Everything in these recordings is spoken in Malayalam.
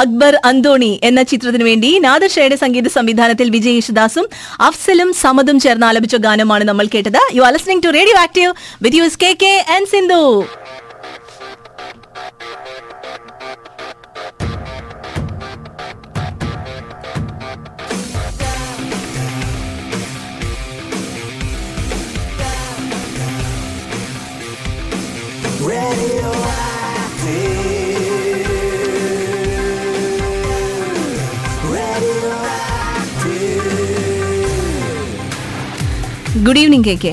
അക്ബർ അന്തോണി എന്ന ചിത്രത്തിനു വേണ്ടി നാദർഷയുടെ സംഗീത സംവിധാനത്തിൽ വിജയ് യേശുദാസും അഫ്സലും സമതും ചേർന്ന് ആലപിച്ച ഗാനമാണ് നമ്മൾ കേട്ടത്. You are listening to radio active with us K K and Sindhu good evening K K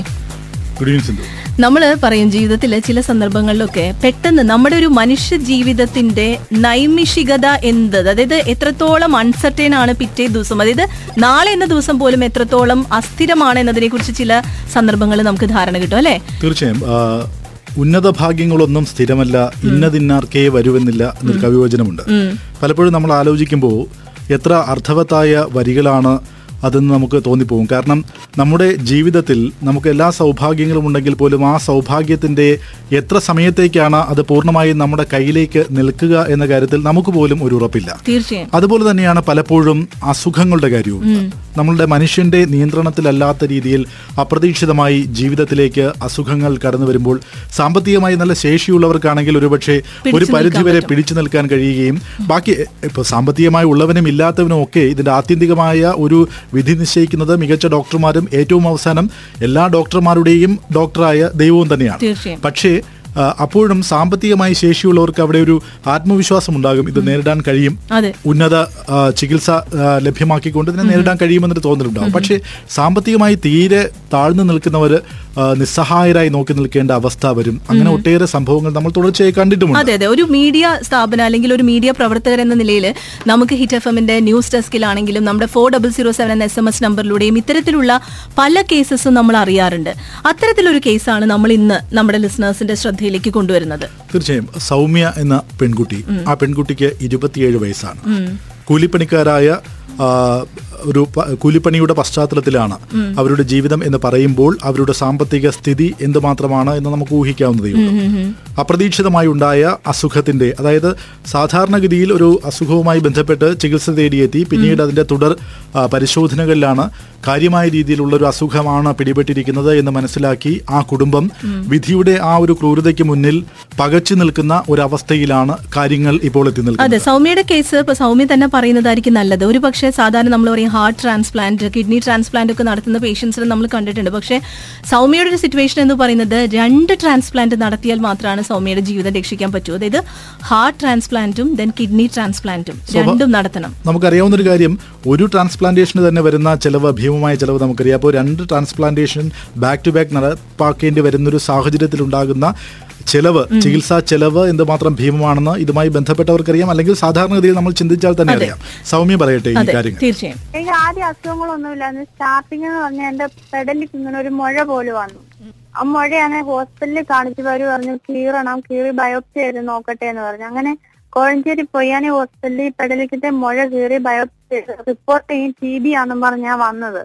good evening Sindhu നമ്മൾ പറയും ജീവിതത്തിൽ ചില സന്ദർഭങ്ങളിലൊക്കെ പെട്ടെന്ന് നമ്മുടെ ഒരു മനുഷ്യ ജീവിതത്തിന്റെ നൈമിഷികത എന്ത് അതായത് എത്രത്തോളം അൺസർട്ടൈൻ ആണ് പിറ്റേ ദിവസം അതായത് നാളെ എന്ന ദിവസം പോലും എത്രത്തോളം അസ്ഥിരമാണ് എന്നതിനെ കുറിച്ച് ചില സന്ദർഭങ്ങൾ നമുക്ക് ധാരണ കിട്ടും അല്ലേ? തീർച്ചയായും ഉന്നത ഭാഗ്യങ്ങളൊന്നും സ്ഥിരമല്ല ഇന്നതിന്നാർക്കേ വരുമെന്നില്ല എന്നൊരു കവിവചനമുണ്ട്. പലപ്പോഴും നമ്മൾ ആലോചിക്കുമ്പോൾ എത്ര അർത്ഥവത്തായ വരികളാണ് അതെന്ന് നമുക്ക് തോന്നിപ്പോകും. കാരണം നമ്മുടെ ജീവിതത്തിൽ നമുക്ക് എല്ലാ സൗഭാഗ്യങ്ങളും ഉണ്ടെങ്കിൽ പോലും ആ സൗഭാഗ്യത്തിന്റെ എത്ര സമയത്തേക്കാണ് അത് പൂർണമായും നമ്മുടെ കയ്യിലേക്ക് നിൽക്കുക എന്ന കാര്യത്തിൽ നമുക്ക് പോലും ഒരു ഉറപ്പില്ല. തീർച്ചയായും. അതുപോലെ തന്നെയാണ് പലപ്പോഴും അസുഖങ്ങളുടെ കാര്യവും. നമ്മളുടെ മനുഷ്യന്റെ നിയന്ത്രണത്തിലല്ലാത്ത രീതിയിൽ അപ്രതീക്ഷിതമായി ജീവിതത്തിലേക്ക് അസുഖങ്ങൾ കടന്നു വരുമ്പോൾ സാമ്പത്തികമായി നല്ല ശേഷിയുള്ളവർക്കാണെങ്കിൽ ഒരുപക്ഷെ ഒരു പരിധിവരെ പിടിച്ചു നിൽക്കാൻ കഴിയുകയും ബാക്കി ഇപ്പൊ സാമ്പത്തികമായി ഉള്ളവനും ഇല്ലാത്തവനും ഒക്കെ ഇതിന്റെ ആത്യന്തികമായ ഒരു വിധി നിശ്ചയിക്കുന്നത് മികച്ച ഡോക്ടർമാരും ഏറ്റവും അവസാനം എല്ലാ ഡോക്ടർമാരുടെയും ഡോക്ടറായ ദൈവവും തന്നെയാണ്. പക്ഷേ അപ്പോഴും സാമ്പത്തികമായി ശേഷിയുള്ളവർക്ക് അവിടെ ഒരു ആത്മവിശ്വാസം ഉണ്ടാകും ഇത് നേരിടാൻ കഴിയും. ഉന്നത ചികിത്സ ലഭ്യമാക്കിക്കൊണ്ട് ഇതിനെ നേരിടാൻ കഴിയുമെന്നൊരു തോന്നലുണ്ടാകും പക്ഷേ സാമ്പത്തികമായി തീരെ താഴ്ന്നു നിൽക്കുന്നവർ നിസ്സഹായരായി നോക്കി നിൽക്കേണ്ട അവസ്ഥ വരും. അങ്ങനെ ഒട്ടേറെ സംഭവങ്ങൾ നമ്മൾ തുടർച്ചയായി കണ്ടിട്ടുണ്ട് അതെ അതെ. ഒരു മീഡിയ സ്ഥാപനം അല്ലെങ്കിൽ ഒരു മീഡിയ പ്രവർത്തകർ എന്ന നിലയിൽ നമുക്ക് ഹിറ്റ് എഫ് എമ്മിന്റെ ന്യൂസ് ഡെസ്കിലാണെങ്കിലും നമ്മുടെ ഫോർ ഡബിൾ സീറോ സെവൻ എന്ന എസ് എം എസ് നമ്പറിലൂടെയും ഇത്തരത്തിലുള്ള പല കേസസും നമ്മൾ അറിയാറുണ്ട്. അത്തരത്തിലൊരു കേസാണ് നമ്മൾ ഇന്ന് നമ്മുടെ ലിസണേഴ്സിന്റെ ശ്രദ്ധയിലേക്ക് കൊണ്ടുവരുന്നത്. തീർച്ചയായും സൗമ്യ എന്ന പെൺകുട്ടി ആ പെൺകുട്ടിക്ക് ഇരുപത്തിയേഴ് വയസ്സാണ്. കൂലിപ്പണിക്കാരായ ഒരു കൂലിപ്പണിയുടെ പശ്ചാത്തലത്തിലാണ് അവരുടെ ജീവിതം എന്ന് പറയുമ്പോൾ അവരുടെ സാമ്പത്തിക സ്ഥിതി എന്തുമാത്രമാണ് എന്ന് നമുക്ക് ഊഹിക്കാവുന്നതേ ഉള്ളൂ. അപ്രതീക്ഷിതമായി ഉണ്ടായ അസുഖത്തിന്റെ അതായത് സാധാരണഗതിയിൽ ഒരു അസുഖവുമായി ബന്ധപ്പെട്ട് ചികിത്സ തേടിയെത്തി പിന്നീട് അതിന്റെ തുടർ പരിശോധനകളിലാണ് കാര്യമായ രീതിയിലുള്ള ഒരു അസുഖമാണ് പിടിപെട്ടിരിക്കുന്നത് എന്ന് മനസ്സിലാക്കി ആ കുടുംബം വിധിയുടെ ആ ഒരു ക്രൂരതയ്ക്ക് മുന്നിൽ പകച്ചു നിൽക്കുന്ന ഒരവസ്ഥയിലാണ് കാര്യങ്ങൾ ഇപ്പോൾ എത്തി നിൽക്കുന്നത്. അതെ സൗമ്യയുടെ കേസ് ഇപ്പൊ സൗമ്യ തന്നെ പറയുന്നതായിരിക്കും നല്ലത്. ഒരു പക്ഷേ സാധാരണ നമ്മൾ പറയും ഹാർട്ട് ട്രാൻസ്പ്ലാന്റ് കിഡ്നി ട്രാൻസ്പ്ലാന്റ് ഒക്കെ നടത്തുന്ന പേഷ്യൻസിനെ നമ്മൾ കണ്ടിട്ടുണ്ട്. പക്ഷേ സൗമ്യയുടെ ഒരു സിറ്റുവേഷൻ എന്ന് പറയുന്നത് രണ്ട് ട്രാൻസ്പ്ലാന്റ് നടത്തിയാൽ മാത്രമാണ് സൗമ്യയുടെ ജീവിതം രക്ഷിക്കാൻ പറ്റൂ. അതായത് ഹാർട്ട് ട്രാൻസ്പ്ലാന്റും ദെൻ കിഡ്നി ട്രാൻസ്പ്ലാന്റും രണ്ടും നടത്തണം. നമുക്കറിയാവുന്ന ഒരു കാര്യം ഒരു ട്രാൻസ്പ്ലാന്റേഷന് തന്നെ വരുന്ന ചിലവ് ഭീമമായ ചിലവ് നമുക്കറിയാം. അപ്പോൾ രണ്ട് ട്രാൻസ്പ്ലാന്റേഷൻ ബാക്ക് ടു ബാക്ക് നടപ്പാക്കേണ്ടി വരുന്നൊരു സാഹചര്യത്തിൽ ഉണ്ടാകുന്ന ചെലവ് ചികിത്സാ ചെലവ് എന്തുമാത്രം ഭീമമാണെന്ന് ഇതുമായി ബന്ധപ്പെട്ടവർക്കറിയാം. അല്ലെങ്കിൽ സാധാരണഗതിയിൽ നമ്മൾ ചിന്തിച്ചാൽ തന്നെ അറിയാം. സൗമ്യ പറയട്ടെ ഈ കാര്യങ്ങൾ. തീർച്ചയായും. എനിക്ക് ആദ്യം അസുഖങ്ങളൊന്നുമില്ല. സ്റ്റാർട്ടിങ് എന്ന് പറഞ്ഞാൽ എന്റെ പെടലിക്ക് ഇങ്ങനെ ഒരു മുഴ പോലെ വന്നു. ആ മുഴയാണ് ഹോസ്പിറ്റലിൽ കാണിച്ചു വരും പറഞ്ഞു കീറണം. കീറി ബയോപ്സി ചെയ്ത് നോക്കട്ടെ എന്ന് പറഞ്ഞു. അങ്ങനെ കോഴഞ്ചേരി പൊയ്യാനി ഹോസ്പിറ്റലിൽ പെടലിക്കത്തെ മുഴ കീറി ബയോപ്സി ചെയ്ത് റിപ്പോർട്ട് ചെയ്യും ടി ബി ആണെന്ന് പറഞ്ഞാ വന്നത്.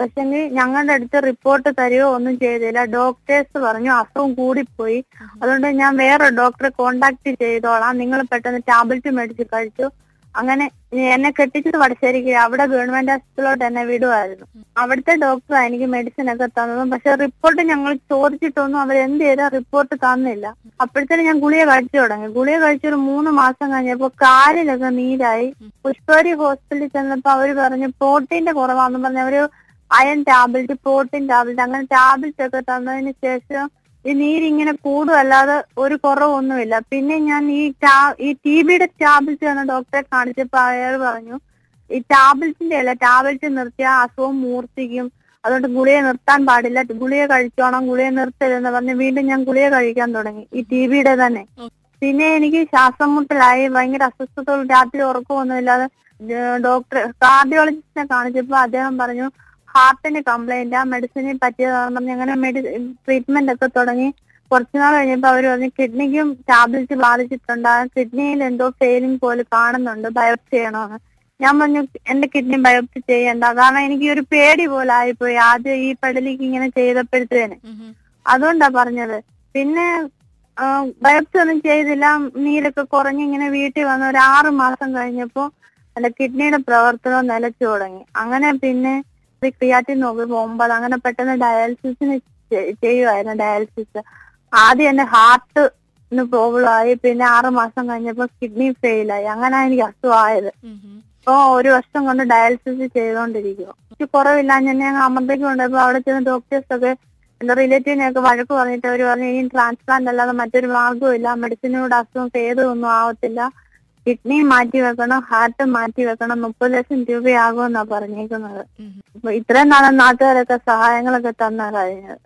പക്ഷെങ്കിൽ ഞങ്ങളുടെ അടുത്ത് റിപ്പോർട്ട് തരുകയോ ഒന്നും ചെയ്തില്ല. ഡോക്ടേഴ്സ് പറഞ്ഞു അസുഖം കൂടിപ്പോയി. അതുകൊണ്ട് ഞാൻ വേറെ ഡോക്ടറെ കോണ്ടാക്ട് ചെയ്തോളാം. നിങ്ങൾ പെട്ടെന്ന് ടാബ്ലറ്റ് മേടിച്ച് കഴിച്ചു. അങ്ങനെ എന്നെ കെട്ടിച്ചത് വടശ്ശേരിക്ക് അവിടെ ഗവൺമെന്റ് ഹോസ്പിറ്റലിലോട്ട് എന്നെ വിടുമായിരുന്നു അവിടുത്തെ ഡോക്ടർ എനിക്ക് മെഡിസിൻ ഒക്കെ തന്നതും. പക്ഷെ റിപ്പോർട്ട് ഞങ്ങൾ ചോദിച്ചിട്ടൊന്നും അവർ എന്ത് ചെയ്താൽ റിപ്പോർട്ട് തന്നില്ല. അപ്പോഴത്തേനും ഞാൻ ഗുളിയ കഴിച്ചു തുടങ്ങി. ഗുളിക കഴിച്ചൊരു മൂന്ന് മാസം കഴിഞ്ഞപ്പോ കാലിലൊക്കെ നീരായി. പുഷ്പവരി ഹോസ്പിറ്റലിൽ ചെന്നപ്പോ അവർ പറഞ്ഞു പ്രോട്ടീന്റെ കുറവാന്ന് പറഞ്ഞ അവർ അയൺ ടാബ്ലറ്റ് പ്രോട്ടീൻ ടാബ്ലറ്റ് അങ്ങനെ ടാബ്ലറ്റ് ഒക്കെ തന്നതിന് ശേഷം ഈ നീരിങ്ങനെ കൂടുമല്ലാതെ ഒരു കുറവൊന്നുമില്ല. പിന്നെ ഞാൻ ഈ ടാ- ഈ ടി ബിയുടെ ടാബ്ലറ്റ് എന്ന ഡോക്ടറെ കാണിച്ചപ്പോൾ അയാൾ പറഞ്ഞു ഈ ടാബ്ലറ്റിന്റെ അല്ല ടാബ്ലറ്റ് നിർത്തിയാൽ അസുഖം മൂർത്തിക്കും അതുകൊണ്ട് ഗുളിയെ നിർത്താൻ പാടില്ല ഗുളിയെ കഴിച്ചോണം ഗുളിയെ നിർത്തരുതെന്ന് പറഞ്ഞ് വീണ്ടും ഞാൻ ഗുളിയെ കഴിക്കാൻ തുടങ്ങി ഈ ടി ബിയുടെ തന്നെ. പിന്നെ എനിക്ക് ശ്വാസം മുട്ടലായി ഭയങ്കര അസ്വസ്ഥതകൾ രാത്രി ഉറക്കമൊന്നുമില്ലാതെ ഡോക്ടർ കാർഡിയോളജിസ്റ്റിനെ കാണിച്ചപ്പോൾ അദ്ദേഹം പറഞ്ഞു ഹാർട്ടിന് കംപ്ലൈന്റ് ആ മെഡിസിനെ പറ്റിയതാണെന്ന് പറഞ്ഞ് അങ്ങനെ മെഡി ട്രീറ്റ്മെന്റ് ഒക്കെ തുടങ്ങി. കുറച്ചുനാൾ കഴിഞ്ഞപ്പോ അവർ പറഞ്ഞു കിഡ്നിക്കും ടാബ്ലറ്റ് ബാധിച്ചിട്ടുണ്ട്. കിഡ്നിയിൽ എന്തോ ഫെയിലിംഗ് പോലെ കാണുന്നുണ്ട്. ബയോപ്സി ചെയ്യണമെന്ന് ഞാൻ പറഞ്ഞു എന്റെ കിഡ്നി ബയോപ്സി ചെയ്യണ്ട. കാരണം എനിക്ക് ഒരു പേടി പോലെ ആയിപ്പോയി. ആദ്യം ഈ പെടലിക്ക് ഇങ്ങനെ ചെയ്തപ്പോഴത്തേന്. അതുകൊണ്ടാ പറഞ്ഞത്. പിന്നെ ബയോപ്സി ഒന്നും ചെയ്തില്ല. നീരൊക്കെ കുറഞ്ഞ് ഇങ്ങനെ വീട്ടിൽ വന്ന് ഒരു ആറ് മാസം കഴിഞ്ഞപ്പോ എന്റെ കിഡ്നിയുടെ പ്രവർത്തനം നിലച്ചു തുടങ്ങി. അങ്ങനെ പിന്നെ ക്രിയാറ്റിൻ നോക്കി പോകുമ്പോൾ അങ്ങനെ പെട്ടെന്ന് ഡയാലിസിസിന് ചെയ്യുമായിരുന്നു ഡയാലിസിസ് ആദ്യം എന്റെ ഹാർട്ടിന് പ്രോബ്ലം ആയി. പിന്നെ ആറു മാസം കഴിഞ്ഞപ്പോ കിഡ്നി ഫെയിലായി അങ്ങനെ എനിക്ക് അസുഖമായത്. ഇപ്പൊ ഒരു വർഷം കൊണ്ട് ഡയാലിസിസ് ചെയ്തോണ്ടിരിക്കും എനിക്ക് കുറവില്ല ഞാൻ ഞാൻ അമ്മത്തേക്ക് കൊണ്ടുപോയപ്പോ അവിടെ ചെന്ന് ഡോക്ടേഴ്സ് ഒക്കെ എന്റെ റിലേറ്റീവിനെയൊക്കെ വഴക്ക് പറഞ്ഞിട്ട് അവർ പറഞ്ഞു ഇനി ട്രാൻസ്പ്ലാന്റ് അല്ലാതെ മറ്റൊരു മാർഗവും ഇല്ല മെഡിസിനോട് അസുഖം ഭേദമൊന്നും ആവത്തില്ല. കിഡ്നി മാറ്റി വെക്കണം ഹാർട്ട് മാറ്റി വെക്കണം മുപ്പത് ലക്ഷം രൂപയാകുമെന്നാ പറഞ്ഞേക്കുന്നത്. അപ്പൊ ഇത്രയും നാളെ നാട്ടുകാരൊക്കെ സഹായങ്ങളൊക്കെ തന്നാ കഴിഞ്ഞത്.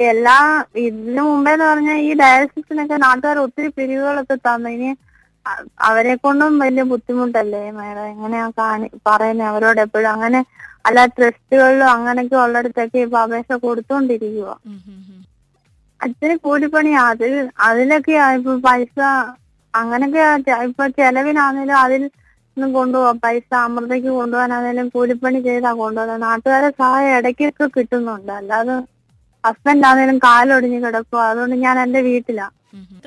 എല്ലാ ഇതിനു മുമ്പേ എന്ന് പറഞ്ഞാൽ ഈ ഡയാലിസിസിനൊക്കെ നാട്ടുകാർ ഒത്തിരി പിരിവുകളൊക്കെ തന്നു. ഇനി അവരെ കൊണ്ടും വലിയ ബുദ്ധിമുട്ടല്ലേ മേഡം? എങ്ങനെയാ കാണി പറയുന്നത് അവരോട് എപ്പോഴും. അങ്ങനെ അല്ല ട്രസ്റ്റുകളിലും അങ്ങനെയൊക്കെ ഉള്ളിടത്തൊക്കെ ഇപ്പൊ അപേക്ഷ കൊടുത്തോണ്ടിരിക്കുക അച്ഛന് കൂലിപ്പണി അതിൽ അതിലൊക്കെയാ ഇപ്പൊ പൈസ അങ്ങനൊക്കെ ഇപ്പൊ ചെലവിനാണേലും അതിൽ ഒന്നും കൊണ്ടുപോവാം. പൈസ അമൃതയ്ക്ക് കൊണ്ടുപോകാനാണേലും കൂലിപ്പണി ചെയ്താ കൊണ്ടുപോകുന്നത് നാട്ടുകാരെ സഹായം ഇടയ്ക്കൊക്കെ കിട്ടുന്നുണ്ട്. അല്ലാതെ ഹസ്ബൻഡ് ആണേലും കാലൊടിഞ്ഞ് കിടക്കുക അതുകൊണ്ട് ഞാൻ എന്റെ വീട്ടിലാ.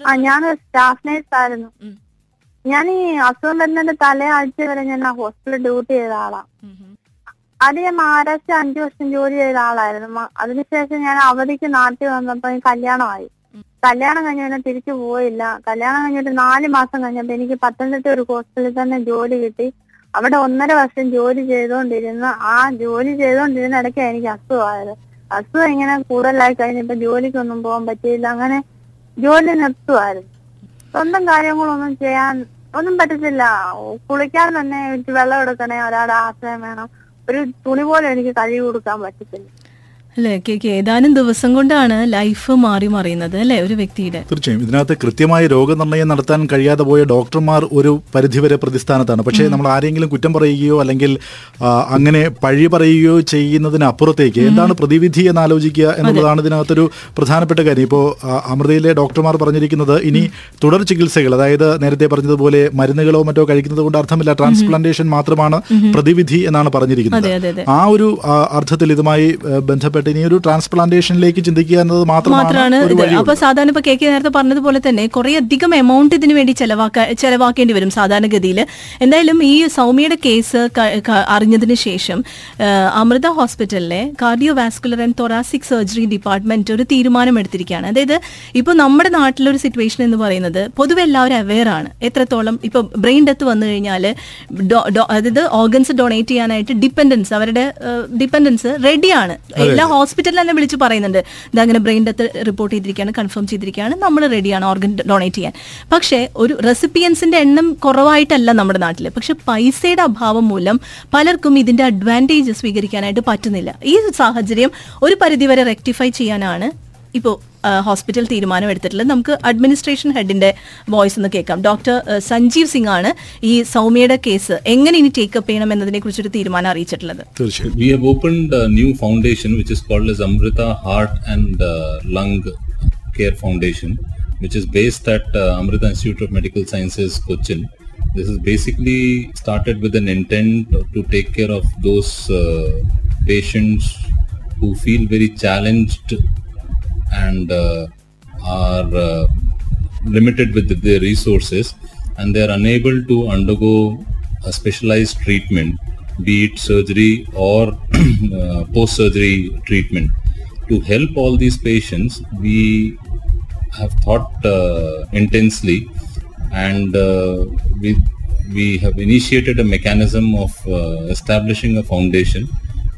ആ ഞാൻ സ്റ്റാഫ് നേഴ്സ് ആയിരുന്നു. ഞാൻ ഈ അസുഖം വരുന്നതിന്റെ തലയാഴ്ച വരെ ഞാൻ ആ ഹോസ്പിറ്റലിൽ ഡ്യൂട്ടി ചെയ്ത ആളാ. അത് ഞാൻ മഹാരാഷ്ട്ര അഞ്ചു വർഷം ജോലി ചെയ്ത ആളായിരുന്നു. അതിനുശേഷം ഞാൻ അവധിക്ക് നാട്ടിൽ വന്നപ്പോ കല്യാണമായി. കല്യാണം കഴിഞ്ഞ പിന്നെ തിരിച്ചു പോയില്ല. കല്യാണം കഴിഞ്ഞിട്ട് നാല് മാസം കഴിഞ്ഞപ്പോ എനിക്ക് പത്തനംതിട്ട ഒരു ഹോസ്റ്റലിൽ തന്നെ ജോലി കിട്ടി. അവിടെ ഒന്നര വർഷം ജോലി ചെയ്തുകൊണ്ടിരുന്ന ആ ജോലി ചെയ്തുകൊണ്ടിരുന്ന ഇടയ്ക്ക് എനിക്ക് അസുഖമായത് അസുഖം ഇങ്ങനെ കൂടുതലായി കഴിഞ്ഞപ്പോ ജോലിക്കൊന്നും പോകാൻ പറ്റിയില്ല. അങ്ങനെ ജോലി നിർത്തുമായിരുന്നു സ്വന്തം കാര്യങ്ങളൊന്നും ചെയ്യാൻ ഒന്നും പറ്റത്തില്ല. കുളിക്കാൻ തന്നെ എനിക്ക് വെള്ളം എടുക്കണേ ഒരാളുടെ ആശ്രയം വേണം. ഒരു തുണി പോലും എനിക്ക് കഴുകി കൊടുക്കാൻ പറ്റത്തില്ല. അല്ലേ? ഏതാനും ദിവസം കൊണ്ടാണ് ലൈഫ് മാറി മറിയുന്നത് അല്ലേ ഒരു വ്യക്തിയുടെ? തീർച്ചയായും. ഇതിനകത്ത് കൃത്യമായ രോഗനിർണയം നടത്താൻ കഴിയാതെ പോയ ഡോക്ടർമാർ ഒരു പരിധിവരെ പ്രതിസ്ഥാനത്താണ്. പക്ഷേ നമ്മൾ ആരെങ്കിലും കുറ്റം പറയുകയോ അല്ലെങ്കിൽ അങ്ങനെ പഴി പറയുകയോ ചെയ്യുന്നതിനപ്പുറത്തേക്ക് എന്താണ് പ്രതിവിധി എന്ന് ആലോചിക്കുക എന്നുള്ളതാണ് ഇതിനകത്തൊരു പ്രധാനപ്പെട്ട കാര്യം. ഇപ്പോൾ അമൃതയിലെ ഡോക്ടർമാർ പറഞ്ഞിരിക്കുന്നത് ഇനി തുടർ ചികിത്സകൾ അതായത് നേരത്തെ പറഞ്ഞതുപോലെ മരുന്നുകളോ മറ്റോ കഴിക്കുന്നത് കൊണ്ട് അർത്ഥമില്ല ട്രാൻസ്പ്ലാന്റേഷൻ മാത്രമാണ് പ്രതിവിധി എന്നാണ് പറഞ്ഞിരിക്കുന്നത്. ആ ഒരു അർത്ഥത്തിൽ ഇതുമായി ആ, ഇനി ഒരു ട്രാൻസ്പ്ലാന്റേഷനിലേക്ക് ചിന്തിക്കുക എന്നത് മാത്രമാണ്. അപ്പൊ സാധാരണ ഇപ്പൊ കെ കെ നേരത്തെ പറഞ്ഞതുപോലെ തന്നെ കുറെ അധികം എമൗണ്ട് ഇതിനു വേണ്ടി ചെലവാക്കാ ചെലവാക്കേണ്ടി വരും സാധാരണഗതിയിൽ. എന്തായാലും ഈ സൗമ്യയുടെ കേസ് അറിഞ്ഞതിന് ശേഷം അമൃത ഹോസ്പിറ്റലിലെ cardiovascular and thoracic surgery department ഒരു തീരുമാനം എടുത്തിരിക്കുകയാണ് അതായത് ഇപ്പൊ നമ്മുടെ നാട്ടിലൊരു സിറ്റുവേഷൻ എന്ന് പറയുന്നത് പൊതുവെ എല്ലാവരും അവെയർ ആണ്. എത്രത്തോളം ഇപ്പൊ ബ്രെയിൻ ഡെത്ത് വന്നു കഴിഞ്ഞാൽ അതായത് ഓർഗൻസ് ഡൊണേറ്റ് ചെയ്യാനായിട്ട് ഡിപ്പെൻഡൻസ് അവരുടെ ഡിപ്പെൻഡൻസ് റെഡിയാണ് എല്ലാ ഹോസ്പിറ്റലിൽ തന്നെ വിളിച്ച് പറയുന്നുണ്ട്. അങ്ങനെ ബ്രെയിൻ ഡെത്ത് റിപ്പോർട്ട് ചെയ്തിരിക്കുകയാണ് കൺഫേം ചെയ്തിരിക്കുകയാണ്. നമ്മൾ റെഡിയാണ് ഓർഗൻ ഡൊണേറ്റ് ചെയ്യാൻ. പക്ഷേ ഒരു റെസിപ്പിയൻസിന്റെ എണ്ണം കുറവായിട്ടല്ല നമ്മുടെ നാട്ടിൽ പക്ഷെ പൈസയുടെ അഭാവം മൂലം പലർക്കും ഇതിന്റെ അഡ്വാന്റേജ് സ്വീകരിക്കാനായിട്ട് പറ്റുന്നില്ല. ഈ സാഹചര്യം ഒരു പരിധിവരെ റെക്ടിഫൈ ചെയ്യാനാണ് ഇപ്പോൾ ഹോസ്പിറ്റൽ തീരുമാനം എടുത്തിട്ടില്ല നമുക്ക് അഡ്മിനിസ്ട്രേഷൻ ഹെഡിന്റെ വോയിസ് ഒന്ന് കേൾക്കാം ഡോക്ടർ സഞ്ജീവ് സിംഗ് ആണ് ഈ സൗമ്യയുടെ കേസ് എങ്ങനെ ഇനി ടേക്കപ്പ് ചെയ്യണം എന്നതിനെ കുറിച്ചൊരു തീരുമാനം അറിയിച്ചിട്ടുള്ളത് തീർച്ചയായും we opened new foundation uh, which is based at uh, Amrita Institute of Medical Sciences, Cochin. This is basically started with an intent to take care of those uh, patients who feel very challenged and uh, are uh, limited with their resources and they are unable to undergo a specialized treatment be it surgery or uh, post surgery treatment. To help all these patients we have thought uh, intensely and uh, we we have initiated a mechanism of uh, establishing a foundation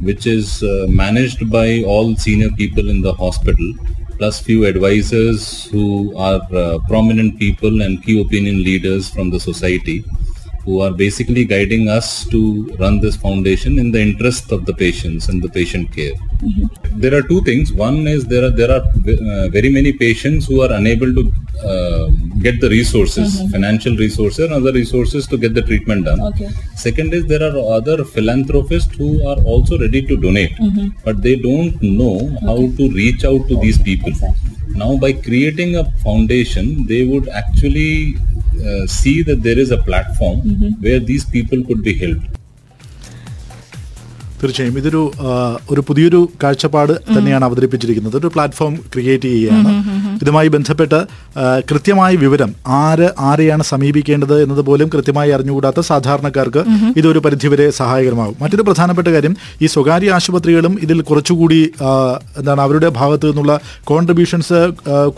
which is managed by all senior people in the hospital plus few advisors who are uh, prominent people and key opinion leaders from the society who are basically guiding us to run this foundation in the interest of the patients and the patient care. There are two things. One is there are there are uh, very many patients who are unable to uh, get the resources, mm-hmm. financial resources, and other resources to get the treatment done. Second is there are other philanthropists who are also ready to donate, mm-hmm. but they don't know how to reach out to these people. Now, by creating a foundation, they would actually uh, see that there is a platform mm-hmm. where these people could be helped. തീർച്ചയായും. ഇതൊരു ഒരു പുതിയൊരു കാഴ്ചപ്പാട് തന്നെയാണ് അവതരിപ്പിച്ചിരിക്കുന്നത്. ഒരു പ്ലാറ്റ്ഫോം ക്രിയേറ്റ് ചെയ്യുകയാണ്. ഇതുമായി ബന്ധപ്പെട്ട് കൃത്യമായ വിവരം ആര് ആരെയാണ് സമീപിക്കേണ്ടത് എന്നത് പോലും കൃത്യമായി അറിഞ്ഞുകൂടാത്ത സാധാരണക്കാർക്ക് ഇതൊരു പരിധിവരെ സഹായകരമാകും. മറ്റൊരു പ്രധാനപ്പെട്ട കാര്യം ഈ സ്വകാര്യ ആശുപത്രികളും ഇതിൽ കുറച്ചുകൂടി എന്താണ് അവരുടെ ഭാഗത്തു നിന്നുള്ള കോൺട്രിബ്യൂഷൻസ്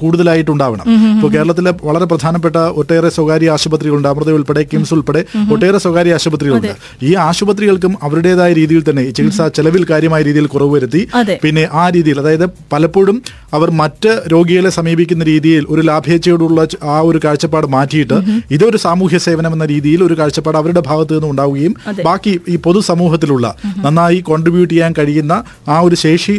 കൂടുതലായിട്ടുണ്ടാവണം. ഇപ്പോൾ കേരളത്തിലെ വളരെ പ്രധാനപ്പെട്ട ഒട്ടേറെ സ്വകാര്യ ആശുപത്രികളുണ്ട്. അമൃത ഉൾപ്പെടെ കിംസ് ഉൾപ്പെടെ ഒട്ടേറെ സ്വകാര്യ ആശുപത്രികളുണ്ട്. ഈ ആശുപത്രികൾക്കും അവരുടേതായ രീതിയിൽ തന്നെ ചികിത്സാ ചെലവിൽ കാര്യമായ രീതിയിൽ കുറവ് വരുത്തി. പിന്നെ ആ രീതിയിൽ അതായത് പലപ്പോഴും അവർ മറ്റ് രോഗികളെ സമീപിക്കുന്ന രീതിയിൽ ഒരു ലാഭേച്ഛയോടുള്ള ആ ഒരു കാഴ്ചപ്പാട് മാറ്റിയിട്ട് ഇതൊരു സാമൂഹ്യ സേവനം എന്ന രീതിയിൽ ഒരു കാഴ്ചപ്പാട് അവരുടെ ഭാഗത്ത് നിന്ന് ഉണ്ടാവുകയും ബാക്കി ഈ പൊതുസമൂഹത്തിലുള്ള നന്നായി കോൺട്രിബ്യൂട്ട് ചെയ്യാൻ കഴിയുന്ന ആ ഒരു ശേഷി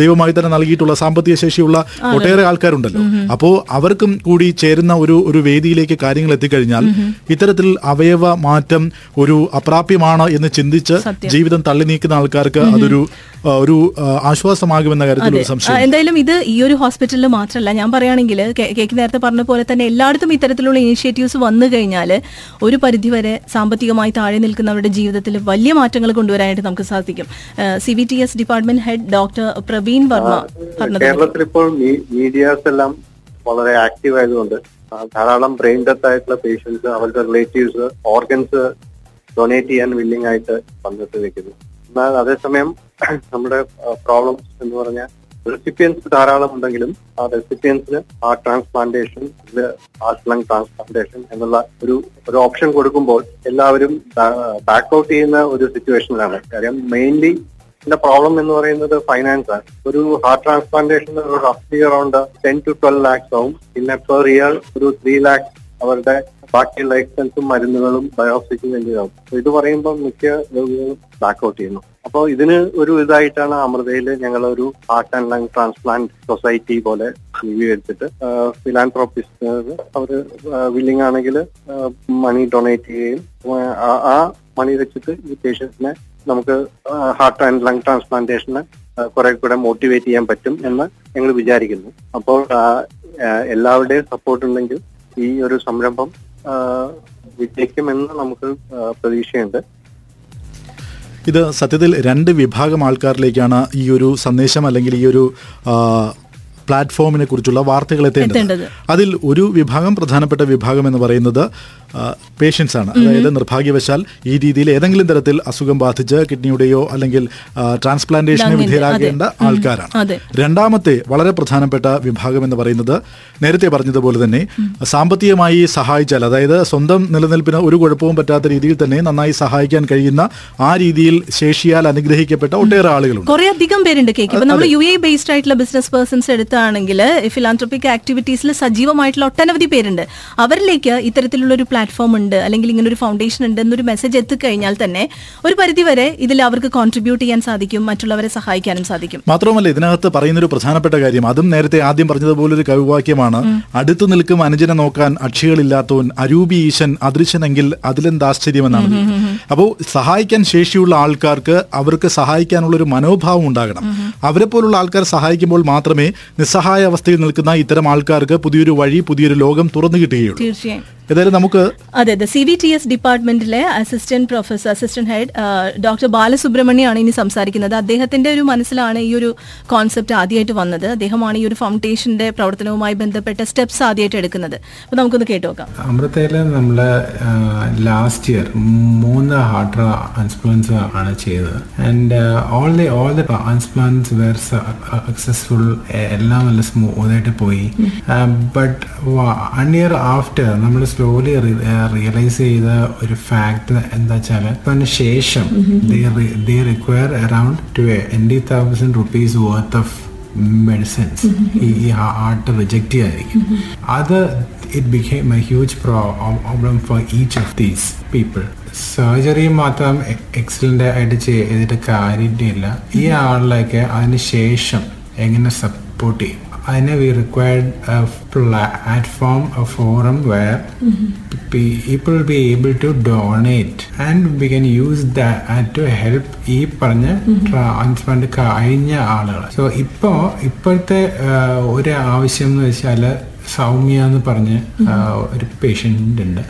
ദൈവമായി തന്നെ നൽകിയിട്ടുള്ള സാമ്പത്തിക ശേഷിയുള്ള ഒട്ടേറെ ആൾക്കാരുണ്ടല്ലോ. അപ്പോൾ അവർക്കും കൂടി ചേരുന്ന ഒരു ഒരു വേദിയിലേക്ക് കാര്യങ്ങൾ എത്തിക്കഴിഞ്ഞാൽ ഇത്തരത്തിൽ അവയവ മാറ്റം ഒരു അപ്രാപ്യമാണ് എന്ന് ചിന്തിച്ച് ജീവിതം തള്ളി നീക്കുന്ന ആൾക്കാർക്ക് അതൊരു ഒരു ആശ്വാസമാകുമെന്ന കാര്യത്തിൽ ഒരു സംശയം. എന്തായാലും ഇത് ഈ ഒരു ഹോസ്പിറ്റലിൽ മാത്രമല്ല ഞാൻ പറയുകയാണെങ്കിൽ കേക്ക് നേരത്തെ പറഞ്ഞ പോലെ തന്നെ എല്ലായിടത്തും ഇത്തരത്തിലുള്ള ഇനിഷ്യേറ്റീവ്സ് വന്നു കഴിഞ്ഞാൽ ഒരു പരിധിവരെ സാമ്പത്തികമായി താഴെ നിൽക്കുന്നവരുടെ ജീവിതത്തിൽ വലിയ മാറ്റങ്ങൾ കൊണ്ടുവരാനായിട്ട് നമുക്ക് സാധിക്കും. C V T S department head doctor Praveen Varma കേരളത്തിൽ ഇപ്പോൾ മീഡിയാസ് എല്ലാം വളരെ ആക്റ്റീവ് ആയതുകൊണ്ട് ധാരാളം ബ്രെയിൻ ഡെത്ത് ആയിട്ടുള്ള പേഷ്യൻസ് അവരുടെ റിലേറ്റീവ്സ് ഓർഗൻസ് ഡൊണേറ്റ് ചെയ്യാൻ വില്ലിംഗ് ആയിട്ട് വന്നിട്ട് നിൽക്കുന്നു. എന്നാൽ അതേസമയം നമ്മുടെ പ്രോബ്ലംസ് എന്ന് പറഞ്ഞാൽ റെസിപ്പിയൻസ് ധാരാളം ഉണ്ടെങ്കിലും ആ റെസിപ്പിയൻസിന് ആ ട്രാൻസ്പ്ലാന്റേഷൻ ഹാർട്ട് ലങ് ട്രാൻസ്പ്ലാന്റേഷൻ എന്നുള്ള ഒരു ഒരു ഓപ്ഷൻ കൊടുക്കുമ്പോൾ എല്ലാവരും ബാക്ക് ഔട്ട് ചെയ്യുന്ന ഒരു സിറ്റുവേഷനിലാണ് കാര്യം മെയിൻലി ഇതിന്റെ പ്രോബ്ലം എന്ന് പറയുന്നത് ഫൈനാൻസ് ആണ്. ഒരു heart transplantation റഫ്ലി around ten to twelve lakhs ആവും. പിന്നെ പെർ ഇയർ ഒരു ത്രീ ലാക്സ് അവരുടെ ബാക്കിയുള്ള എക്സ്പെൻസും മരുന്നുകളും ബയോപ്സിക്കും വേണ്ടിയാവും ഇത് പറയുമ്പോൾ മിക്ക രോഗികളും ബാക്ക് ഔട്ട് ചെയ്യുന്നു. അപ്പോൾ ഇതിന് ഒരു ഇതായിട്ടാണ് അമൃതയിൽ ഞങ്ങൾ ഒരു heart and lung transplant society പോലെ രൂപീകരിച്ചിട്ട് ഫിലാൻത്രോപ്പിസ്റ്റ് അവർ വില്ലിംഗ് ആണെങ്കിൽ മണി ഡൊണേറ്റ് ചെയ്യുകയും ആ- മണി വെച്ചിട്ട് ഈ പേഷ്യൻസിനെ നമുക്ക് ഹാർട്ട് ആൻഡ് ലങ് ട്രാൻസ്പ്ലാന്റേഷന് കുറെ കൂടെ മോട്ടിവേറ്റ് ചെയ്യാൻ പറ്റും എന്ന് ഞങ്ങൾ വിചാരിക്കുന്നു. അപ്പോൾ എല്ലാവരുടെയും സപ്പോർട്ട് ഉണ്ടെങ്കിൽ ഈ ഒരു സംരംഭം വിജയിക്കുമെന്ന് നമുക്ക് പ്രതീക്ഷയുണ്ട്. ഇത് സത്യത്തിൽ രണ്ട് വിഭാഗം ആൾക്കാരിലേക്കാണ് ഈ ഒരു സന്ദേശം അല്ലെങ്കിൽ ഈ ഒരു പ്ലാറ്റ്ഫോമിനെ കുറിച്ചുള്ള വാർത്തകൾ എത്തേണ്ടത്. അതിൽ ഒരു വിഭാഗം പ്രധാനപ്പെട്ട വിഭാഗം എന്ന് പറയുന്നത് പേഷ്യൻസ് ആണ്. അതായത് നിർഭാഗ്യവശാൽ ഈ രീതിയിൽ ഏതെങ്കിലും തരത്തിൽ അസുഖം ബാധിച്ച് കിഡ്നിയുടെയോ അല്ലെങ്കിൽ ട്രാൻസ്പ്ലാന്റേഷന് വിധേയരാകേണ്ട ആൾക്കാരാണ്. രണ്ടാമത്തെ വളരെ പ്രധാനപ്പെട്ട വിഭാഗം എന്ന് പറയുന്നത് നേരത്തെ പറഞ്ഞതുപോലെ തന്നെ സാമ്പത്തികമായി സഹായിച്ചാൽ അതായത് സ്വന്തം നിലനിൽപ്പിന് ഒരു കുഴപ്പവും പറ്റാത്ത രീതിയിൽ തന്നെ നന്നായി സഹായിക്കാൻ കഴിയുന്ന ആ രീതിയിൽ ശേഷിയാൽ അനുഗ്രഹിക്കപ്പെട്ട ഒട്ടേറെ ആളുകളുണ്ട്. കുറെ അധികം പേരുണ്ട് കേക്ക്. നമ്മൾ യു എ ബേസ്ഡ് ആയിട്ടുള്ള ബിസിനസ് പേഴ്സൺസ് എടുത്താണെങ്കിൽ ഫിലാന്ത്രോപ്പിക് ആക്ടിവിറ്റീസിൽ സജീവമായിട്ടുള്ള ഒട്ടനവധി പേരുണ്ട്. അവരിലേക്ക് ഇത്തരത്തിലുള്ള ഒരു പ്ലാറ്റ്ഫോം ഉണ്ട് അല്ലെങ്കിൽ ഇങ്ങനെ ഒരു ഫൗണ്ടേഷൻ ഉണ്ട് എന്നൊരു മെസ്സേജ് എത്തിക്കഴിഞ്ഞാൽ തന്നെ ഒരു പരിധിവരെ ഇതിൽ അവർക്ക് കോൺട്രിബ്യൂട്ട് ചെയ്യാൻ സാധിക്കും മറ്റുള്ളവരെ സഹായിക്കാനും സാധിക്കും. മാത്രമല്ല ഇതിനകത്ത് പറയുന്ന ഒരു പ്രധാനപ്പെട്ട കാര്യം അതും നേരത്തെ ആദ്യം പറഞ്ഞതുപോലെ ഒരു കവിവാക്യമാണ് അടുത്തു നിൽക്കും അനുജനെ നോക്കാൻ അക്ഷികളില്ലാത്തവൻ അരൂപി ഈശൻ അദൃശ്യനെങ്കിൽ അതിലെന്താശ്ചര്യമെന്നാണ് അപ്പോൾ സഹായിക്കാൻ ശേഷിയുള്ള ആൾക്കാർക്ക് അവർക്ക് സഹായിക്കാനുള്ള ഒരു മനോഭാവം ഉണ്ടാകണം. അവരെ പോലുള്ള ആൾക്കാർ സഹായിക്കുമ്പോൾ മാത്രമേ നിസ്സഹായ അവസ്ഥയിൽ നിൽക്കുന്ന ഇത്തരം ആൾക്കാർക്ക് പുതിയൊരു വഴി പുതിയൊരു ലോകം തുറന്നു കിട്ടുകയുള്ളൂ. ഏതായാലും നമുക്ക് അതെ അതെ. C V T S ഡിപ്പാർട്ട്മെന്റിലെ assistant professor assistant head doctor ബാലസുബ്രഹ്മണ്യാണ് ഇനി സംസാരിക്കുന്നത്. അദ്ദേഹത്തിന്റെ ഒരു മനസ്സിലാണ് ഈ ഒരു കോൺസെപ്റ്റ് ആദ്യമായിട്ട് വന്നത്. അദ്ദേഹമാണ് ഈ ഒരു ഫൗണ്ടേഷന്റെ പ്രവർത്തനവുമായി ബന്ധപ്പെട്ട സ്റ്റെപ്സ് ആദ്യമായിട്ട് എടുക്കുന്നത്. അപ്പൊ നമുക്കൊന്ന് കേട്ടു നോക്കാം അമൃതയിൽ നമ്മൾ ലാസ്റ്റ് ഇയർ മൂന്ന് ഹാർട്ട് ട്രാൻസ്പ്ലാന്റ്സ് ആണ് ചെയ്തത്. And all the all the transplants were successful എല്ലാം നല്ല സ്മൂത്തായിട്ട് പോയി. ബട്ട് വൺ ഇയർ ആഫ്റ്റർ നമ്മൾ സ്ലോലി റിയലൈസ് ചെയ്ത ഒരു ഫാക്ട് എന്താ വെച്ചാൽ അതിന് ശേഷം they require around twenty thousand rupees worth of medicines ഈ ഹാർട്ട് റിജക്റ്റ് ചെയ്യാതിരിക്കും. അത് it became a huge problem for each of these people surgery മാത്രം എക്സലന്റ് ആയിട്ട് ചെയ്തിട്ട് കാര്യമില്ല. ഈ ആളിലേക്ക് അതിന് ശേഷം എങ്ങനെ സപ്പോർട്ട് ചെയ്യും? അതിന് we required platform a forum where people be be to to and we can use that to help ഈ പറഞ്ഞ ട്രാൻസ്പ്ലാന്റ് കഴിഞ്ഞ ആളുകൾ സോ ഇപ്പോൾ ഇപ്പോഴത്തെ ഒരു ആവശ്യം എന്ന് വെച്ചാൽ സൗമ്യ എന്ന് പറഞ്ഞ് ഒരു പേഷ്യന്റ് ഉണ്ട്.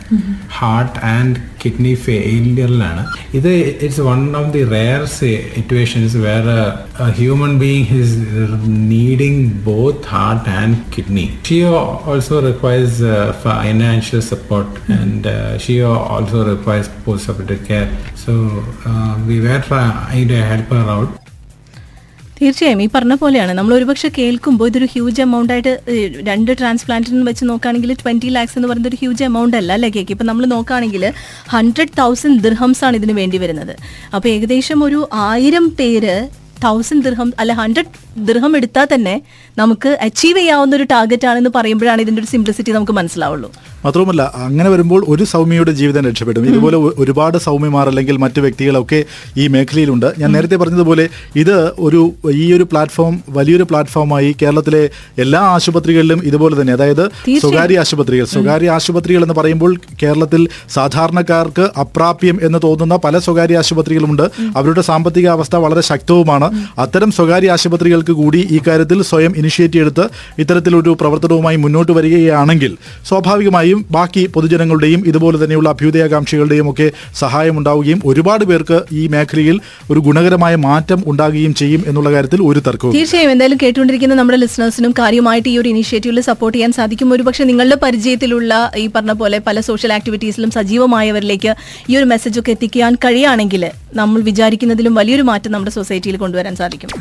ഹാർട്ട് ആൻഡ് കിഡ്നി ഫെയിലിയറിലാണ് ഇത് it's one of the rare situations where human being his needing both heart and kidney she also requires financial support and she also requires post supported care so we were try to help out തീർച്ചയായും ഈ പറഞ്ഞ പോലെയാണ്. നമ്മൾ ഒരുപക്ഷെ കേൾക്കുമ്പോൾ ഇതൊരു ഹ്യൂജ് എമൗണ്ട് ആയിട്ട് രണ്ട് ട്രാൻസ്പ്ലാന്റിന് വെച്ച് നോക്കുകയാണെങ്കിൽ ട്വന്റി ലാക്സ് എന്ന് പറയുന്നത് ഒരു ഹ്യൂജ് എമൗണ്ട് അല്ല അല്ലേ കേക്ക്? ഇപ്പം നമ്മൾ നോക്കുകയാണെങ്കിൽ ഹൺഡ്രഡ് തൗസൻഡ് ദിർഹംസ് ആണ് ഇതിന് വേണ്ടി വരുന്നത്. അപ്പോൾ ഏകദേശം ഒരു ആയിരം പേര് തൗസൻഡ് ദിർഹം അല്ല ഹൺഡ്രഡ് ദിർഹം എടുത്താൽ തന്നെ നമുക്ക് അച്ചീവ് ചെയ്യാവുന്ന ഒരു ടാർഗറ്റ് ആണെന്ന് പറയുമ്പോഴാണ് ഇതിന്റെ ഒരു സിംപ്ലിസിറ്റി നമുക്ക് മനസ്സിലാവുള്ളൂ. മാത്രവുമല്ല അങ്ങനെ വരുമ്പോൾ ഒരു സൗമ്യയുടെ ജീവിതം രക്ഷപ്പെടും. ഇതുപോലെ ഒരുപാട് സൗമ്യമാർ അല്ലെങ്കിൽ മറ്റു വ്യക്തികളൊക്കെ ഈ മേഖലയിലുണ്ട്. ഞാൻ നേരത്തെ പറഞ്ഞതുപോലെ ഇത് ഒരു ഈ ഒരു പ്ലാറ്റ്ഫോം വലിയൊരു പ്ലാറ്റ്ഫോമായി കേരളത്തിലെ എല്ലാ ആശുപത്രികളിലും ഇതുപോലെ തന്നെ. അതായത് സ്വകാര്യ ആശുപത്രികൾ. സ്വകാര്യ ആശുപത്രികൾ എന്ന് പറയുമ്പോൾ കേരളത്തിൽ സാധാരണക്കാർക്ക് അപ്രാപ്യം എന്ന് തോന്നുന്ന പല സ്വകാര്യ ആശുപത്രികളുമുണ്ട്. അവരുടെ സാമ്പത്തിക അവസ്ഥ വളരെ ശക്തവുമാണ്. അത്തരം സ്വകാര്യ ആശുപത്രികൾക്ക് കൂടി ഈ കാര്യത്തിൽ സ്വയം ഇനിഷ്യേറ്റീവ് എടുത്ത് ഇത്തരത്തിലൊരു പ്രവർത്തനവുമായി മുന്നോട്ട് വരികയാണെങ്കിൽ സ്വാഭാവികമായും ബാക്കി പൊതുജനങ്ങളുടെയും ഇതുപോലെ തന്നെയുള്ള അഭ്യുദയാകാംക്ഷികളുടെയും ഒക്കെ സഹായം ഉണ്ടാവുകയും ഒരുപാട് പേർക്ക് ഈ മേഖലയിൽ ഒരു ഗുണകരമായ മാറ്റം ഉണ്ടാകുകയും ചെയ്യും എന്നുള്ള കാര്യത്തിൽ ഒരു തർക്കവും തീർച്ചയായും. എന്തായാലും കേട്ടുകൊണ്ടിരിക്കുന്ന നമ്മുടെ ലിസണേഴ്സിനും കാര്യമായിട്ട് ഈ ഒരു ഇനിഷ്യേറ്റീവിൽ സപ്പോർട്ട് ചെയ്യാൻ സാധിക്കും. ഒരുപക്ഷെ നിങ്ങളുടെ പരിചയത്തിലുള്ള ഈ പറഞ്ഞ പോലെ പല സോഷ്യൽ ആക്ടിവിറ്റീസിലും സജീവമായവരിലേക്ക് ഈ ഒരു മെസ്സേജ് ഒക്കെ എത്തിക്കാൻ കഴിയുകയാണെങ്കിൽ നമ്മൾ വിചാരിക്കുന്നതിലും വലിയൊരു മാറ്റം നമ്മുടെ സൊസൈറ്റിയിൽ കൊണ്ടുവരാൻ സാധിക്കും.